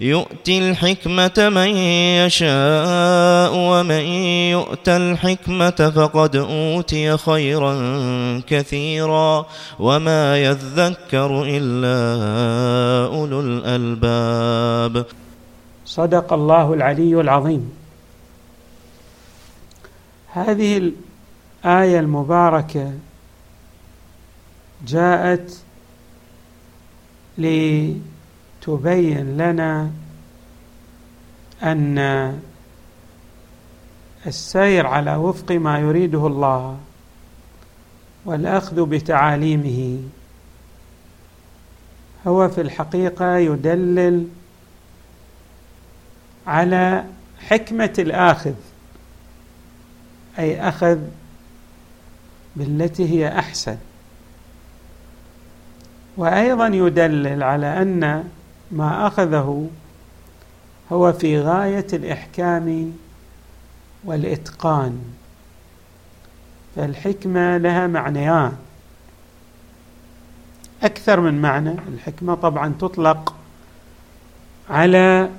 يؤتي الحكمة من يشاء ومن يؤت الحكمة فقد أوتي خيرا كثيرا وما يذكر إلا أولو الألباب. صدق الله العلي العظيم. هذه الآية المباركة جاءت لتبين لنا أن السير على وفق ما يريده الله والأخذ بتعاليمه هو في الحقيقة يدلل على حكمة الآخذ أي أخذ بالتي هي أحسن. وأيضا يدلل على أن ما أخذه هو في غاية الإحكام والإتقان فالحكمة لها معنيان. أكثر من معنى الحكمة طبعا تطلق على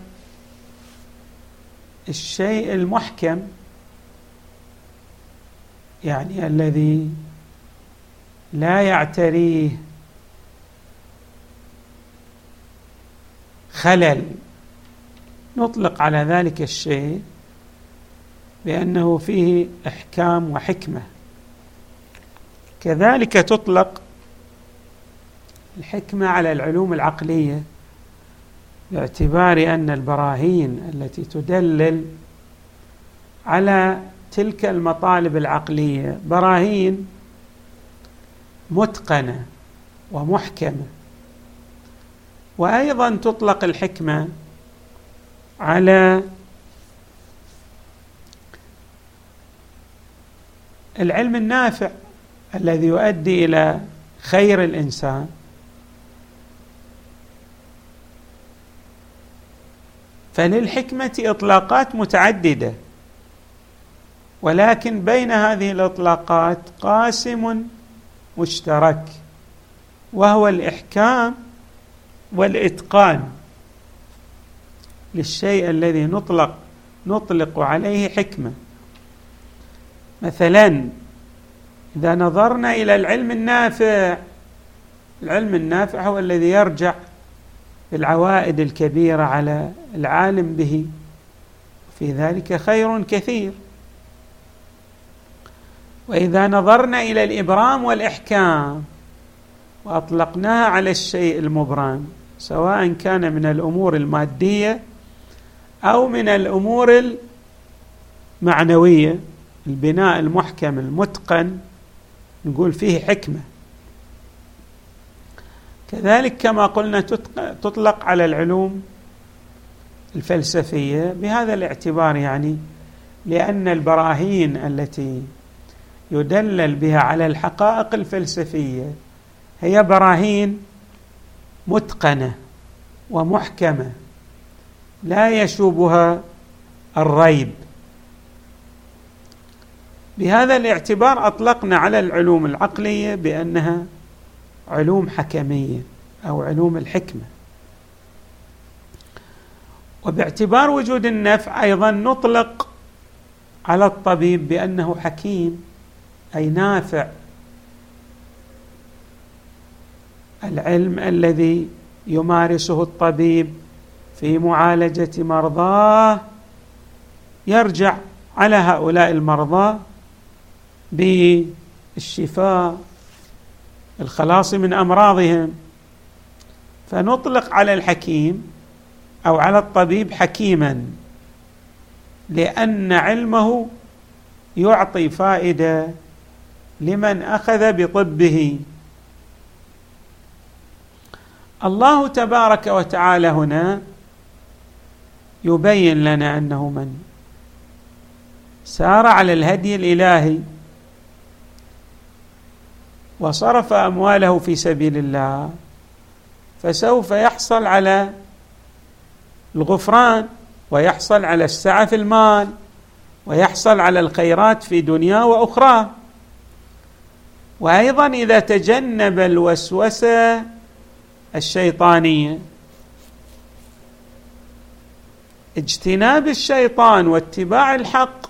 الشيء المحكم يعني الذي لا يعتريه خلل. نطلق على ذلك الشيء بأنه فيه إحكام وحكمة. كذلك تطلق الحكمة على العلوم العقلية باعتبار أن البراهين التي تدلل على تلك المطالب العقلية براهين متقنة ومحكمة. وأيضا تطلق الحكمة على العلم النافع الذي يؤدي إلى خير الإنسان. فللحكمة إطلاقات متعددة ولكن بين هذه الإطلاقات قاسم مشترك وهو الإحكام والإتقان للشيء الذي نطلق نطلق عليه حكمة. مثلا إذا نظرنا إلى العلم النافع العلم النافع هو الذي يرجع بالعوائد الكبيرة على العالم به في ذلك خير كثير. وإذا نظرنا إلى الإبرام والإحكام وأطلقناها على الشيء المبرم سواء كان من الأمور المادية أو من الأمور المعنوية البناء المحكم المتقن نقول فيه حكمة. كذلك كما قلنا تطلق على العلوم الفلسفية بهذا الاعتبار يعني لأن البراهين التي يدلل بها على الحقائق الفلسفية هي براهين متقنة ومحكمة. لا يشوبها الريب. بهذا الاعتبار أطلقنا على العلوم العقلية بأنها علوم حكمية أو علوم الحكمة. وباعتبار وجود النفع أيضا نطلق على الطبيب بأنه حكيم أي نافع. العلم الذي يمارسه الطبيب في معالجة مرضاه يرجع على هؤلاء المرضى بالشفاء الخلاص من أمراضهم. فنطلق على الحكيم أو على الطبيب حكيما لأن علمه يعطي فائدة لمن أخذ بطبه. الله تبارك وتعالى هنا يبين لنا أنه من سار على الهدي الإلهي وصرف أمواله في سبيل الله فسوف يحصل على الغفران ويحصل على السعة في المال ويحصل على الخيرات في دنياه واخراه وأيضا إذا تجنب الوسوسة الشيطانية. اجتناب الشيطان واتباع الحق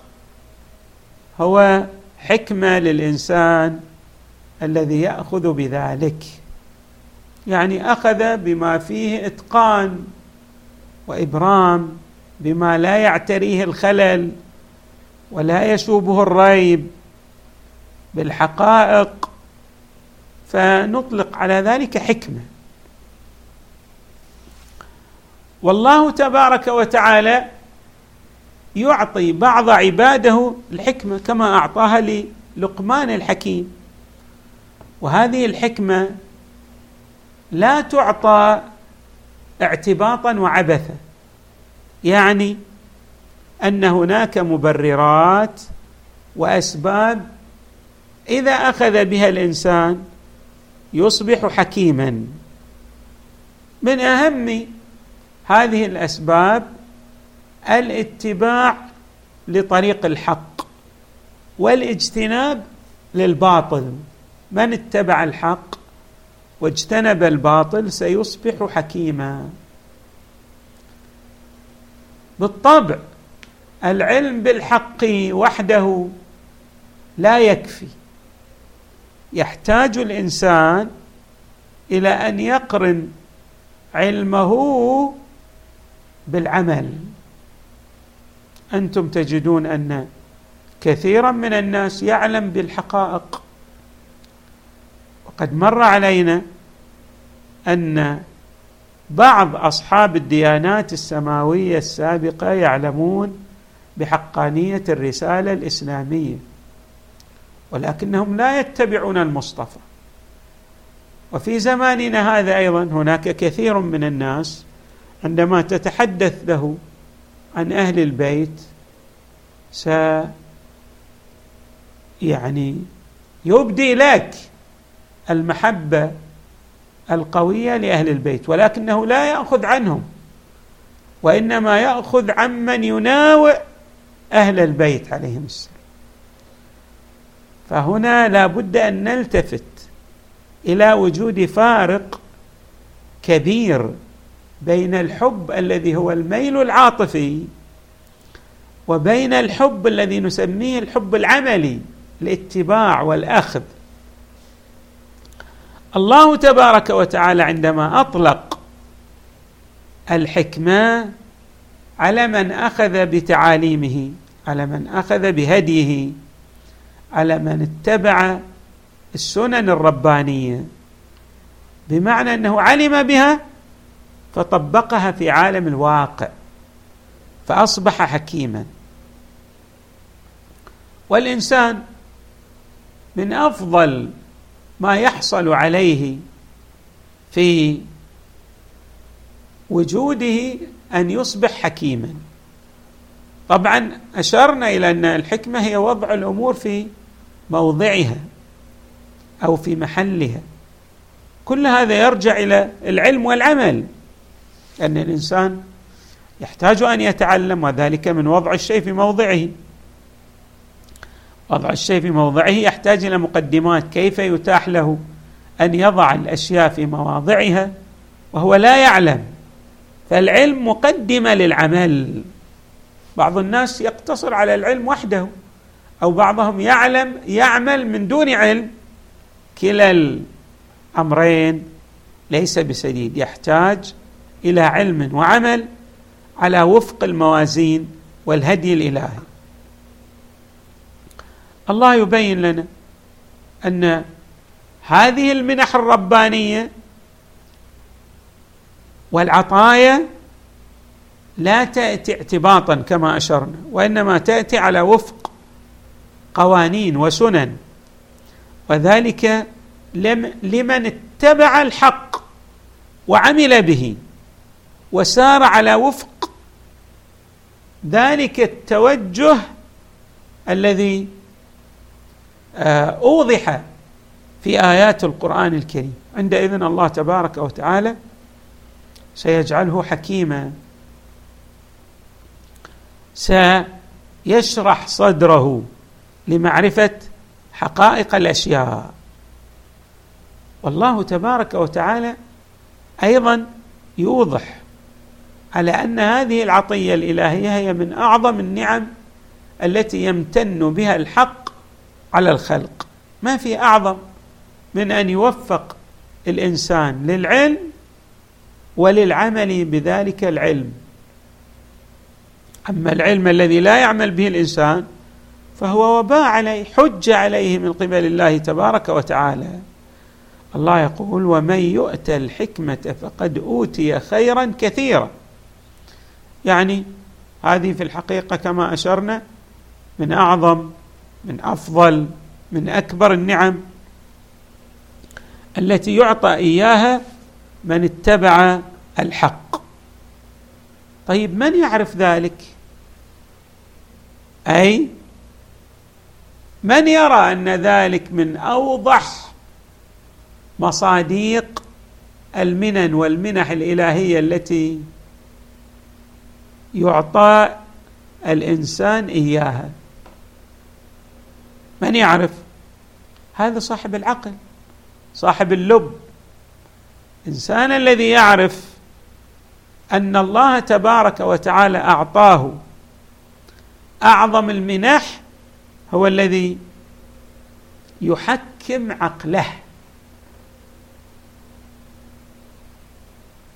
هو حكمة للإنسان الذي يأخذ بذلك. يعني أخذ بما فيه إتقان وإبرام بما لا يعتريه الخلل ولا يشوبه الريب. بالحقائق فنطلق على ذلك حكمة. والله تبارك وتعالى يعطي بعض عباده الحكمة كما أعطاها للقمان الحكيم. وهذه الحكمة لا تعطى اعتباطا وعبثا. يعني أن هناك مبررات وأسباب إذا أخذ بها الإنسان يصبح حكيما. من أهم هذه الأسباب الاتباع لطريق الحق والاجتناب للباطل. من اتبع الحق واجتنب الباطل سيصبح حكيما. بالطبع العلم بالحق وحده لا يكفي. يحتاج الإنسان إلى أن يقرن علمه بالعمل. أنتم تجدون أن كثيرا من الناس يعلم بالحقائق. وقد مر علينا أن بعض أصحاب الديانات السماوية السابقة يعلمون بحقانية الرسالة الإسلامية ولكنهم لا يتبعون المصطفى. وفي زماننا هذا أيضا هناك كثير من الناس عندما تتحدث له عن أهل البيت س يعني يبدي لك المحبة القوية لأهل البيت ولكنه لا يأخذ عنهم وإنما يأخذ عمن يناوئ أهل البيت عليهم السلام. فهنا لا بد أن نلتفت إلى وجود فارق كبير بين الحب الذي هو الميل العاطفي وبين الحب الذي نسميه الحب العملي الاتباع والأخذ. الله تبارك وتعالى عندما أطلق الحكمة على من أخذ بتعاليمه على من أخذ بهديه على من اتبع السنن الربانية بمعنى أنه علم بها فطبقها في عالم الواقع فأصبح حكيما. والإنسان من أفضل ما يحصل عليه في وجوده أن يصبح حكيما. طبعا أشرنا إلى أن الحكمة هي وضع الأمور في موضعها أو في محلها. كل هذا يرجع إلى العلم والعمل. أن الإنسان يحتاج أن يتعلم وذلك من وضع الشيء في موضعه. وضع الشيء في موضعه يحتاج إلى مقدمات كيف يتاح له أن يضع الأشياء في مواضعها وهو لا يعلم. فالعلم مقدمة للعمل. بعض الناس يقتصر على العلم وحده أو بعضهم يعلم يعمل من دون علم. كلا الأمرين ليس بسديد يحتاج إلى علم وعمل على وفق الموازين والهدي الإلهي. الله يبين لنا أن هذه المنح الربانية والعطايا لا تأتي اعتباطا كما أشرنا وإنما تأتي على وفق قوانين وسنن. وذلك لمن اتبع الحق وعمل به. وسار على وفق ذلك التوجه الذي آه، أوضح في آيات القرآن الكريم. عندئذ الله تبارك وتعالى سيجعله حكيما. سيشرح صدره لمعرفة حقائق الأشياء. والله تبارك وتعالى أيضا يوضح على أن هذه العطية الإلهية هي من أعظم النعم التي يمتن بها الحق على الخلق. ما في أعظم من أن يوفق الإنسان للعلم وللعمل بذلك العلم. أما العلم الذي لا يعمل به الإنسان فهو وباء عليه حج عليه من قبل الله تبارك وتعالى. الله يقول ومن يؤت الحكمة فقد أوتي خيرا كثيرا. يعني هذه في الحقيقة كما أشرنا من أعظم من أفضل من أكبر النعم التي يعطى إياها من اتبع الحق. طيب من يعرف ذلك؟ أي؟ من يرى أن ذلك من أوضح مصاديق المنن والمنح الإلهية التي يعطى الإنسان إياها. من يعرف؟ هذا صاحب العقل صاحب اللب. الانسان الذي يعرف أن الله تبارك وتعالى أعطاه أعظم المنح هو الذي يحكم عقله.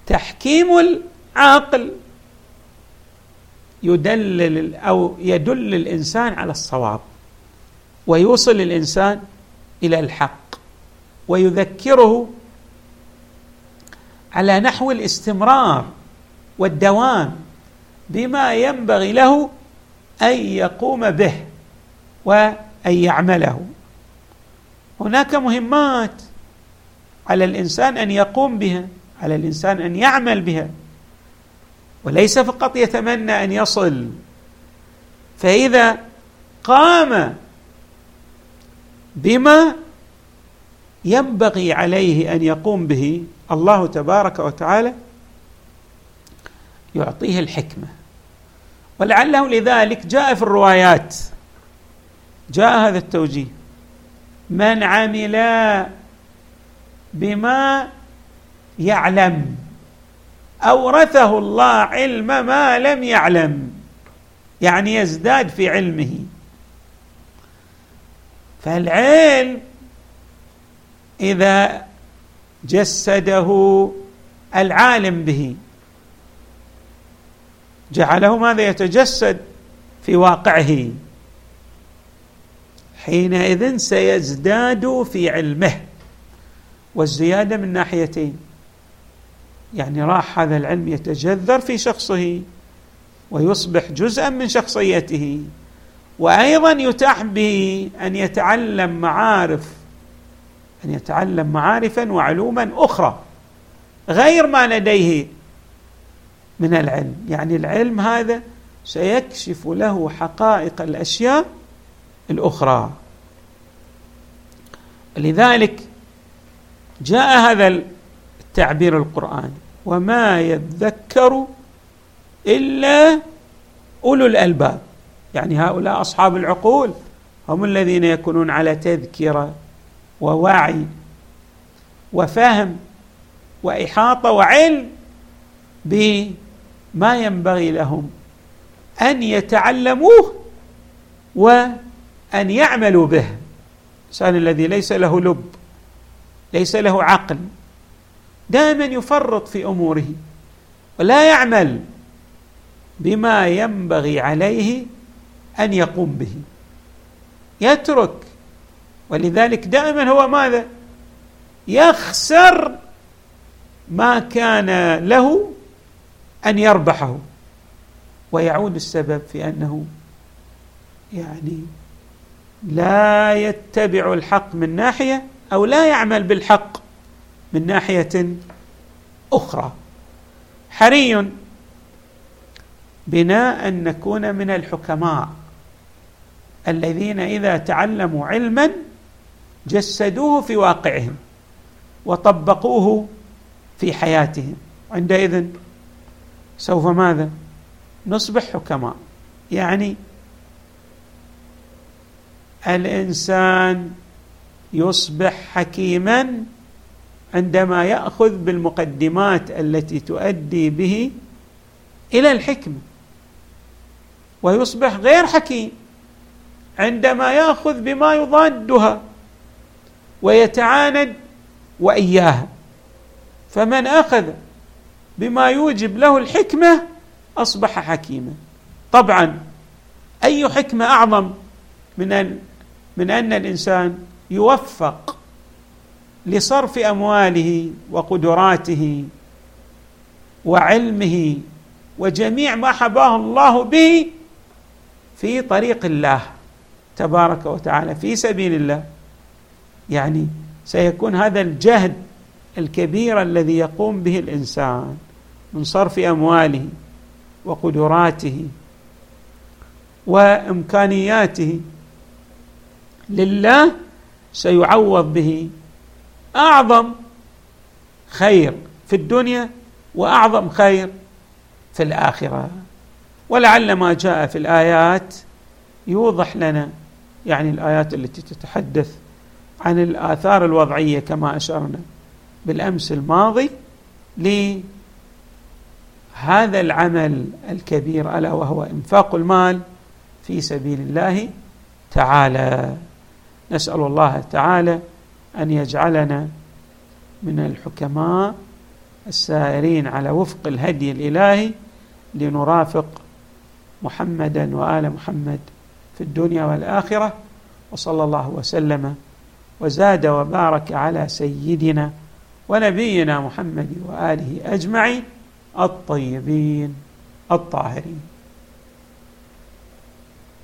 تحكيم العقل. يدلل أو يدل الإنسان على الصواب ويوصل الإنسان إلى الحق ويذكره على نحو الاستمرار والدوام بما ينبغي له أن يقوم به وأن يعمله. هناك مهمات على الإنسان أن يقوم بها على الإنسان أن يعمل بها. وليس فقط يتمنى أن يصل فإذا قام بما ينبغي عليه أن يقوم به الله تبارك وتعالى يعطيه الحكمة. ولعله لذلك جاء في الروايات جاء هذا التوجيه من عمل بما يعلم أورثه الله علم ما لم يعلم. يعني يزداد في علمه. فالعلم إذا جسده العالم به جعله ماذا يتجسد؟ في واقعه. حينئذ سيزداد في علمه. والزيادة من ناحيتين. يعني راح هذا العلم يتجذر في شخصه ويصبح جزءا من شخصيته. وأيضا يتاح به أن يتعلم معارف أن يتعلم معارفا وعلوما أخرى غير ما لديه من العلم. يعني العلم هذا سيكشف له حقائق الأشياء الأخرى. لذلك جاء هذا التعبير القراني وما يذكر إلا أولو الألباب. يعني هؤلاء أصحاب العقول هم الذين يكونون على تذكرة ووعي وفهم وإحاطة وعلم بما ينبغي لهم أن يتعلموه وأن يعملوا به. الإنسان الذي ليس له لب ليس له عقل دائما يفرط في أموره ولا يعمل بما ينبغي عليه أن يقوم به. يترك. ولذلك دائما هو ماذا؟ يخسر ما كان له أن يربحه. ويعود السبب في أنه يعني لا يتبع الحق من ناحية أو لا يعمل بالحق. من ناحية أخرى. حري بنا أن نكون من الحكماء الذين إذا تعلموا علما جسدوه في واقعهم وطبقوه في حياتهم. عندئذ سوف ماذا؟ نصبح حكماء. يعني الإنسان يصبح حكيما عندما يأخذ بالمقدمات التي تؤدي به إلى الحكمه ويصبح غير حكيم عندما يأخذ بما يضادها ويتعاند وإياها. فمن أخذ بما يوجب له الحكمة أصبح حكيما. طبعا أي حكمة أعظم من ان من أن الإنسان يوفق لصرف أمواله وقدراته وعلمه وجميع ما حباه الله به في طريق الله تبارك وتعالى في سبيل الله. يعني سيكون هذا الجهد الكبير الذي يقوم به الإنسان من صرف أمواله وقدراته وإمكانياته لله سيعوض به أعظم خير في الدنيا وأعظم خير في الآخرة. ولعل ما جاء في الآيات يوضح لنا يعني الآيات التي تتحدث عن الآثار الوضعية كما أشرنا بالأمس الماضي لهذا العمل الكبير ألا وهو إنفاق المال في سبيل الله تعالى. نسأل الله تعالى أن يجعلنا من الحكماء السائرين على وفق الهدي الإلهي لنرافق محمدا وآل محمد في الدنيا والآخرة وصلى الله وسلم وزاد وبارك على سيدنا ونبينا محمد وآله أجمعين الطيبين الطاهرين.